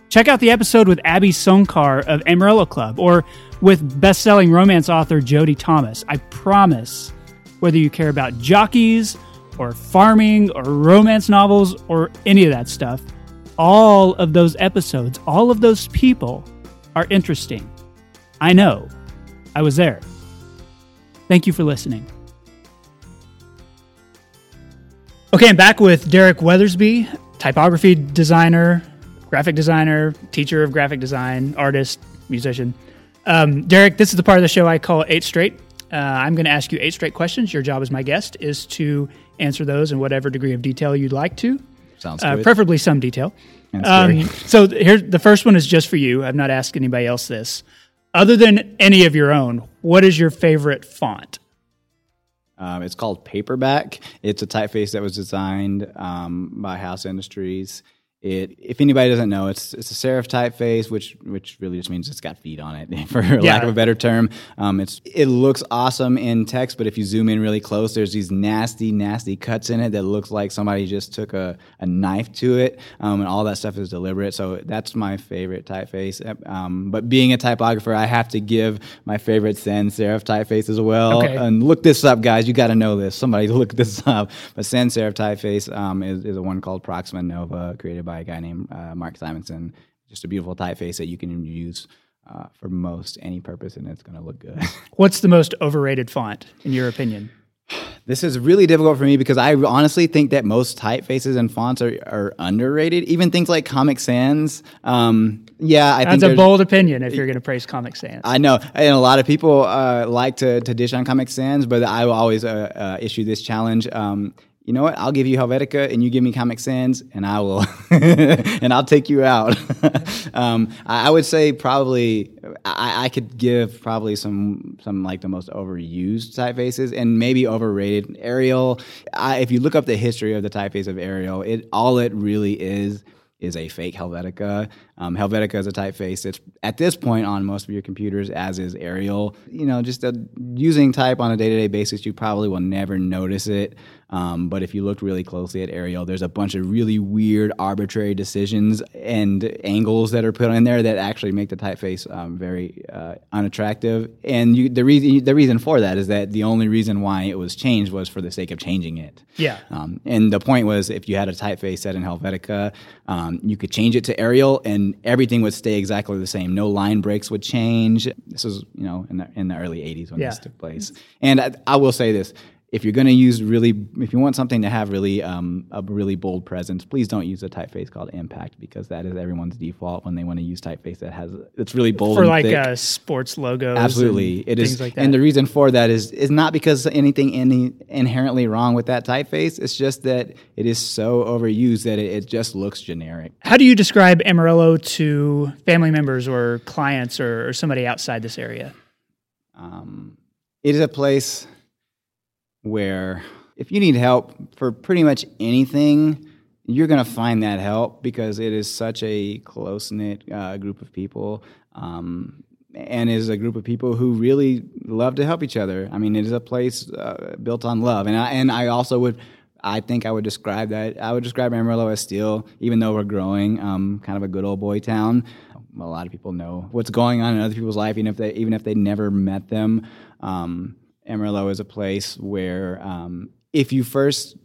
Check out the episode with Abby Sonkar of Amarillo Club, or with best-selling romance author Jody Thomas. I promise, whether you care about jockeys, or farming, or romance novels, or any of that stuff, all of those episodes, all of those people are interesting. I know. I was there. Thank you for listening. Okay, I'm back with Derek Weathersbee, typography designer, graphic designer, teacher of graphic design, artist, musician. Um, Derek, this is the part of the show I call Eight Straight. Uh, I'm going to ask you eight straight questions. Your job as my guest is to answer those in whatever degree of detail you'd like to. Sounds uh, Preferably some detail. Um, so here, the first one is just for you. I've not asked anybody else this other than any of your own, what is your favorite font? Um, it's called Paperback. It's a typeface that was designed um, by House Industries. It, if anybody doesn't know, it's it's a serif typeface, which which really just means it's got feet on it, for yeah. lack of a better term. Um, it's it looks awesome in text, but if you zoom in really close, there's these nasty, nasty cuts in it that looks like somebody just took a, a knife to it, um, and all that stuff is deliberate. So that's my favorite typeface. Um, but being a typographer, I have to give my favorite sans serif typeface as well. Okay. And look this up, guys. You got to know this. Somebody look this up. But sans serif typeface um, is is a one called Proxima Nova, created by a guy named uh, Mark Simonson. Just a beautiful typeface that you can use uh, for most any purpose, and it's going to look good. What's the most overrated font in your opinion? This is really difficult for me because I honestly think that most typefaces and fonts are, are underrated. Even things like Comic Sans. Um, yeah, I That's a bold opinion if you're going to praise Comic Sans. I know, and a lot of people uh, like to, to dish on Comic Sans, but I will always uh, uh issue this challenge. Um, you know what? I'll give you Helvetica and you give me Comic Sans, and I will, and I'll take you out. um, I, I, would say probably I, I, could give probably some some like the most overused typefaces and maybe overrated. Arial. I, if you look up the history of the typeface of Arial, it all it really is is a fake Helvetica. Um, Helvetica is a typeface that's at this point on most of your computers, as is Arial. You know, just a, using type on a day to day basis, you probably will never notice it Um, but if you look really closely at Arial, there's a bunch of really weird, arbitrary decisions and angles that are put in there that actually make the typeface um, very uh, unattractive. And you, the reason the reason for that is that the only reason why it was changed was for the sake of changing it. Yeah. Um, and the point was, if you had a typeface set in Helvetica, um, you could change it to Arial, and everything would stay exactly the same. No line breaks would change. This was, you know, in the in the early '80s when Yeah. this took place. And I, I will say this: if you're going to use really, if you want something to have really um, a really bold presence, please don't use a typeface called Impact because that is everyone's default when they want to use typeface that has it's really bold For like thick. uh, sports logos. Absolutely, and it is, like that. and the reason for that is is not because anything any inherently wrong with that typeface. It's just that it is so overused that it, it just looks generic. How do you describe Amarillo to family members or clients or, or somebody outside this area? Um, it is a place where if you need help for pretty much anything, you're going to find that help because it is such a close knit uh, group of people. Um, and is a group of people who really love to help each other. I mean, it is a place uh, built on love, and I, and I also would, I think I would describe that. I would describe Amarillo as still, even though we're growing, um, kind of a good old boy town. A lot of people know what's going on in other people's life, even if they even if they never met them. Um, Amarillo is a place where um, if you first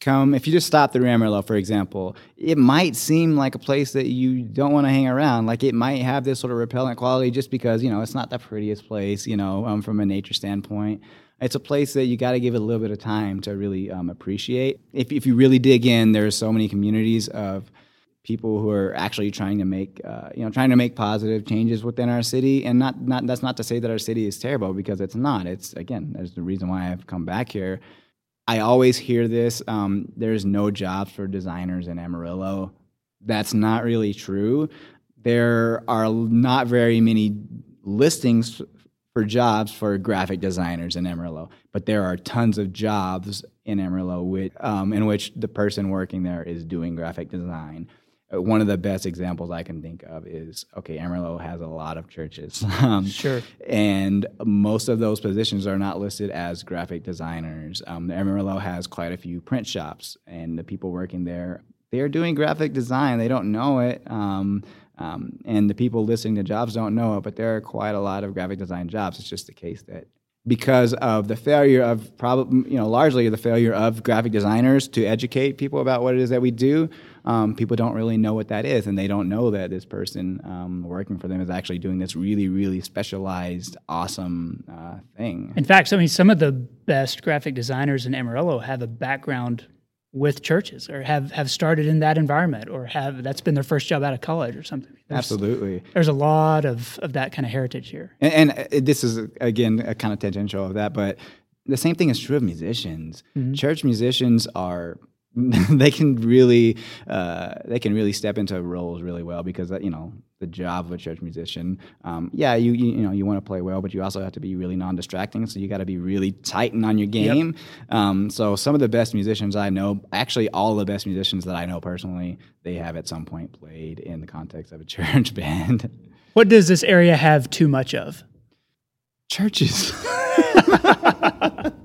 come, if you just stop through Amarillo, for example, it might seem like a place that you don't want to hang around. Like it might have this sort of repellent quality just because, you know, it's not the prettiest place, you know, um, from a nature standpoint. It's a place that you got to give it a little bit of time to really um, appreciate. If, if you really dig in, there's so many communities of people who are actually trying to make uh, you know trying to make positive changes within our city. And not not that's not to say that our city is terrible because it's not. It's again there's the reason why I've come back here. I always hear this um, there's no jobs for designers in Amarillo. That's not really true. There are not very many listings for jobs for graphic designers in Amarillo, but there are tons of jobs in Amarillo with, um, in which the person working there is doing graphic design. Uh, One of the best examples I can think of is okay, Amarillo has a lot of churches. Um, Sure. and most of those positions are not listed as graphic designers. Um, Amarillo has quite a few print shops, and the people working there they are doing graphic design. They don't know it, um, um, and the people listing the jobs don't know it. But there are quite a lot of graphic design jobs. It's just the case that because of the failure of probably you know largely the failure of graphic designers to educate people about what it is that we do um, people don't really know what that is and they don't know that this person um, working for them is actually doing this really really specialized awesome uh, thing In fact, I mean, some of the best graphic designers in Amarillo have a background with churches or have, have started in that environment or have that's been their first job out of college or something. There's, absolutely There's a lot of, of that kind of heritage here. and, and uh, this is again a kind of tangential of that but the same thing is true of musicians church musicians are they can really uh, they can really step into roles really well because uh, you know the job of a church musician um, yeah you, you you know you want to play well but you also have to be really non-distracting so you got to be really tighten on your game. Um, so some of the best musicians I know actually all the best musicians that I know personally they have at some point played in the context of a church band. What does this area have too much of? churches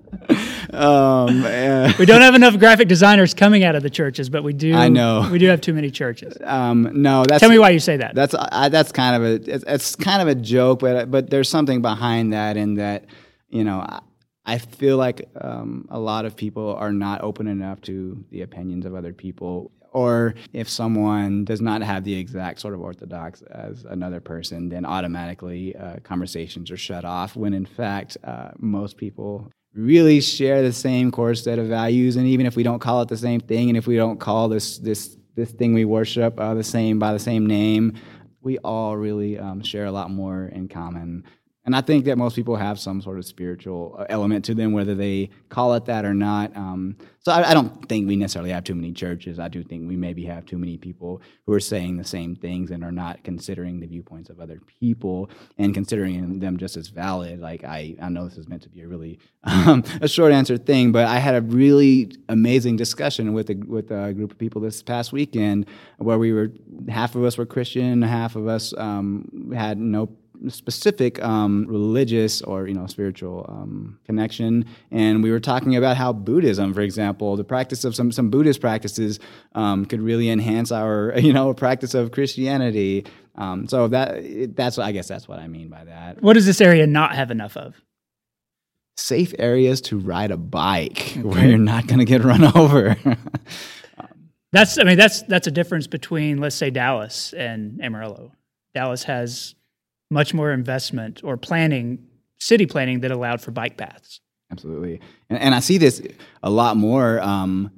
um, uh, We don't have enough graphic designers coming out of the churches, but we do. I know. we do have too many churches. um, no that's Tell me why you say that. That's I, that's kind of a it's, it's kind of a joke, but but there's something behind that in that you know I, I feel like um, a lot of people are not open enough to the opinions of other people. Or if someone does not have the exact sort of orthodox as another person, then automatically uh, conversations are shut off. When in fact, uh, most people really share the same core set of values. And even if we don't call it the same thing, and if we don't call this this this thing we worship uh, the same by the same name, we all really um, share a lot more in common. And I think that most people have some sort of spiritual uh, element to them, whether they call it that or not. Um, so I, I don't think we necessarily have too many churches. I do think we maybe have too many people who are saying the same things and are not considering the viewpoints of other people and considering them just as valid. Like I, I know this is meant to be a really um, a short answer thing, but I had a really amazing discussion with a with a group of people this past weekend where we were half of us were Christian, half of us um, had no specific um, religious or you know spiritual um, connection, and we were talking about how Buddhism, for example, the practice of some some Buddhist practices um, could really enhance our you know practice of Christianity. Um, so that that's I guess that's what I mean by that. What does this area not have enough of? Safe areas to ride a bike okay. where you're not going to get run over. that's I mean that's that's a difference between let's say Dallas and Amarillo. Dallas has much more investment or planning, city planning that allowed for bike paths. Absolutely, and, and I see this a lot more um,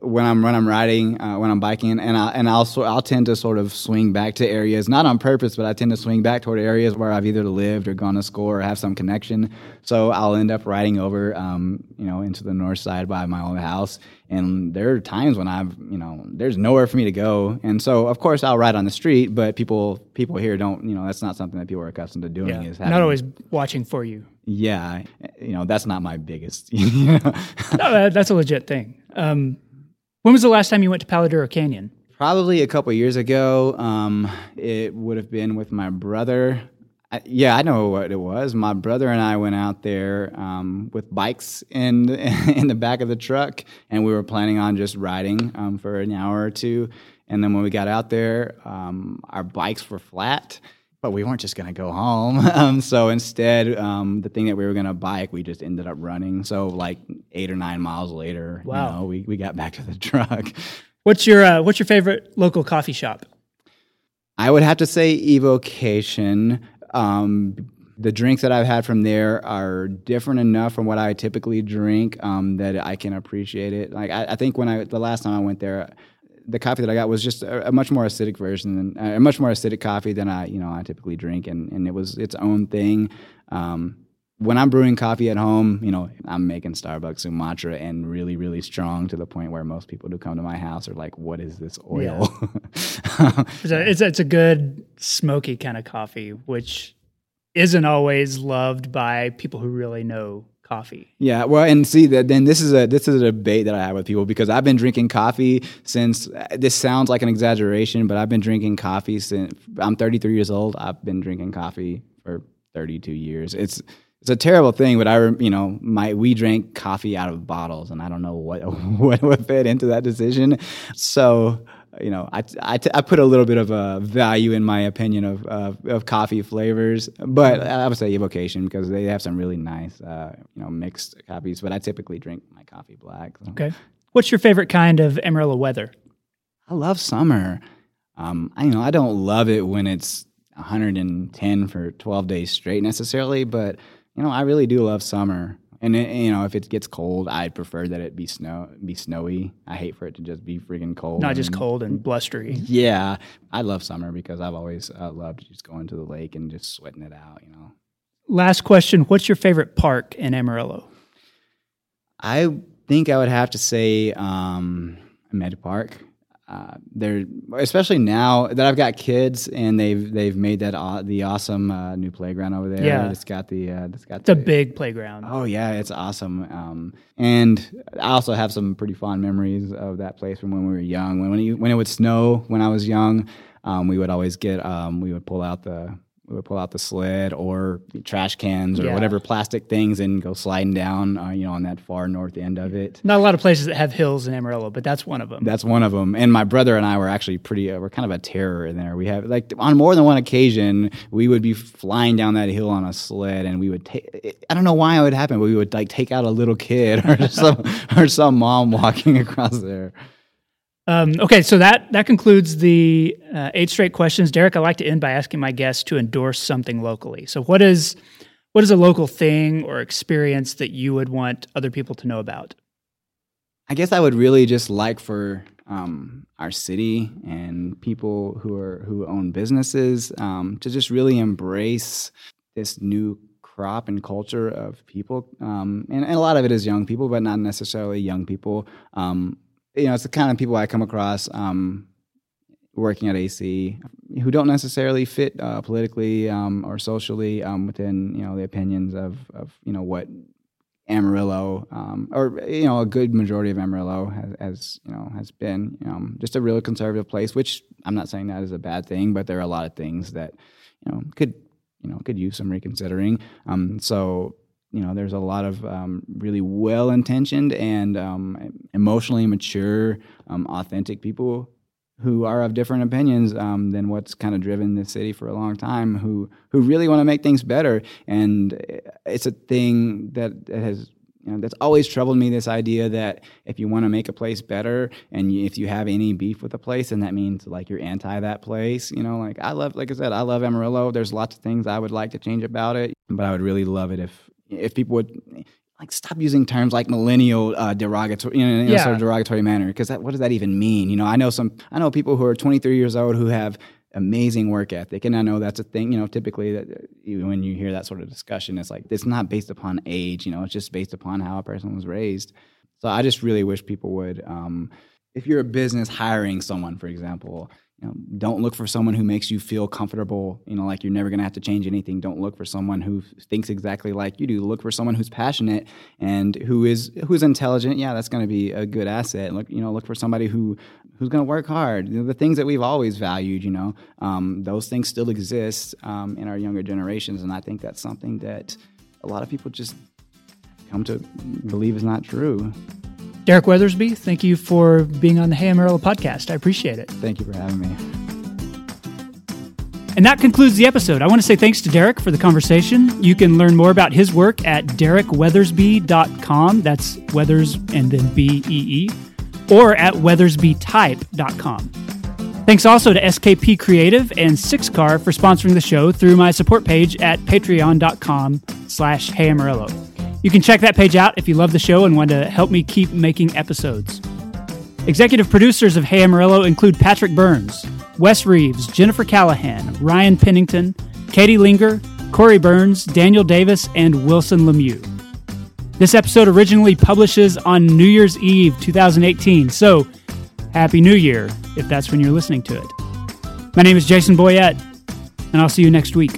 when I'm when I'm riding, uh, when I'm biking, and I and I'll I'll tend to sort of swing back to areas, not on purpose, but I tend to swing back toward areas where I've either lived or gone to school or have some connection. So I'll end up riding over, um, you know, into the north side by my old house. And there are times when I've, you know, there's nowhere for me to go, and so of course I'll ride on the street. But people people here don't, you know, that's not something that people are accustomed to doing. Yeah. Is having, not always watching for you. Yeah, you know, that's not my biggest. You know? no, that's a legit thing. Um, when was the last time you went to Palo Duro Canyon? Probably a couple years ago. Um, it would have been with my brother. I, yeah, I know what it was. My brother and I went out there um, with bikes in in the back of the truck, and we were planning on just riding um, for an hour or two. And then when we got out there, um, our bikes were flat but we weren't just going to go home. Um, so instead, um, the thing that we were going to bike, we just ended up running. So like eight or nine miles later, wow. you know, we, we got back to the truck. What's your uh, What's your favorite local coffee shop? I would have to say Evocation. Um, the drinks that I've had from there are different enough from what I typically drink um, that I can appreciate it. Like I, I, think when I the last time I went there, the coffee that I got was just a, a much more acidic version than uh, a much more acidic coffee than I you know I typically drink, and and it was its own thing. Um, when I'm brewing coffee at home, you know, I'm making Starbucks Sumatra and really, really strong to the point where most people who come to my house are like, "What is this oil?" Yeah. it's, a, it's, a, it's a good smoky kind of coffee, which isn't always loved by people who really know coffee. Yeah, well, and see that then this is a this is a debate that I have with people because I've been drinking coffee since uh, this sounds like an exaggeration, but I've been drinking coffee since I'm 33 years old. I've been drinking coffee for 32 years. It's it's a terrible thing, but I you know my we drank coffee out of bottles, and I don't know what what would fit into that decision. So you know, I, I, I put a little bit of a value in my opinion of, of, of coffee flavors, but I would say evocation because they have some really nice, uh, you know, mixed coffees. But I typically drink my coffee black. So. Okay. What's your favorite kind of Amarillo weather? I love summer. Um, I you know I don't love it when it's 110 for 12 days straight necessarily, but you know I really do love summer. And it, you know, if it gets cold, I'd prefer that it be snow, be snowy. I hate for it to just be freaking cold. Not just cold and blustery. Yeah, I love summer because I've always uh, loved just going to the lake and just sweating it out. You know. Last question: What's your favorite park in Amarillo? I think I would have to say um, Med Park uh, they're especially now that I've got kids and they've they've made that the awesome uh, new playground over there. Yeah, it's got the uh, it's got it's the, a big playground. Oh yeah, it's awesome. Um, and I also have some pretty fond memories of that place from when we were young. When when, you, when it would snow when I was young, um, we would always get um, we would pull out the we would pull out the sled or trash cans or yeah. whatever plastic things and go sliding down, uh, you know, on that far north end of it. Not a lot of places that have hills in Amarillo, but that's one of them. That's one of them. And my brother and I were actually pretty, uh, we're kind of a terror in there. We have, like, on more than one occasion, we would be flying down that hill on a sled and we would take, I don't know why it would happen, but we would, like, take out a little kid or some, or some mom walking across there. Um, okay, so that that concludes the uh, eight straight questions. Derek, I like to end by asking my guests to endorse something locally. So, what is what is a local thing or experience that you would want other people to know about? I guess I would really just like for um, our city and people who are who own businesses um, to just really embrace this new crop and culture of people, um, and, and, a lot of it is young people, but not necessarily young people um, you know, it's the kind of people I come across um, working at AC who don't necessarily fit uh, politically um, or socially um, within you know the opinions of of you know what Amarillo um, or you know a good majority of Amarillo has, has you know has been um, just a really conservative place. Which I'm not saying that is a bad thing, but there are a lot of things that you know could you know could use some reconsidering. Um, so you know, there's a lot of um, really well intentioned and um, emotionally mature, um, authentic people who are of different opinions um, than what's kind of driven the city for a long time, who who really want to make things better. And it's a thing that has you know, that's always troubled me. This idea that if you want to make a place better, and if you have any beef with a place, then that means like you're anti that place. You know, like I love, like I said, I love Amarillo. There's lots of things I would like to change about it, but I would really love it if if people would like stop using terms like millennial uh, derogatory, you know, in yeah. a sort of derogatory manner, because what does that even mean? You know, I know some, I know people who are 23 years old who have amazing work ethic, and I know that's a thing. You know, typically that when you hear that sort of discussion, it's like it's not based upon age. You know, it's just based upon how a person was raised. So I just really wish people would, um, if you're a business hiring someone, for example, you know, don't look for someone who makes you feel comfortable, you know, like you're never going to have to change anything. Don't look for someone who thinks exactly like you do. Look for someone who's passionate and who is who's intelligent. Yeah, that's going to be a good asset. Look, you know, look for somebody who who's going to work hard. You know, the things that we've always valued, you know, um, those things still exist um, in our younger generations, and I think that's something that a lot of people just come to believe is not true. Derek Weathersbee, thank you for being on the Hey Amarillo podcast. I appreciate it. Thank you for having me. And that concludes the episode. I want to say thanks to Derek for the conversation. You can learn more about his work at derekweathersbee.com. That's Weathers and then B E E, or at weathersbeetype.com. Thanks also to SKP Creative and Six Car for sponsoring the show through my support page at patreon.com slash Hey Amarillo. You can check that page out if you love the show and want to help me keep making episodes. Executive producers of Hey Amarillo include Patrick Burns, Wes Reeves, Jennifer Callahan, Ryan Pennington, Katie Linger, Corey Burns, Daniel Davis, and Wilson Lemieux. This episode originally publishes on New Year's Eve 2018, so Happy New Year if that's when you're listening to it. My name is Jason Boyett, and I'll see you next week.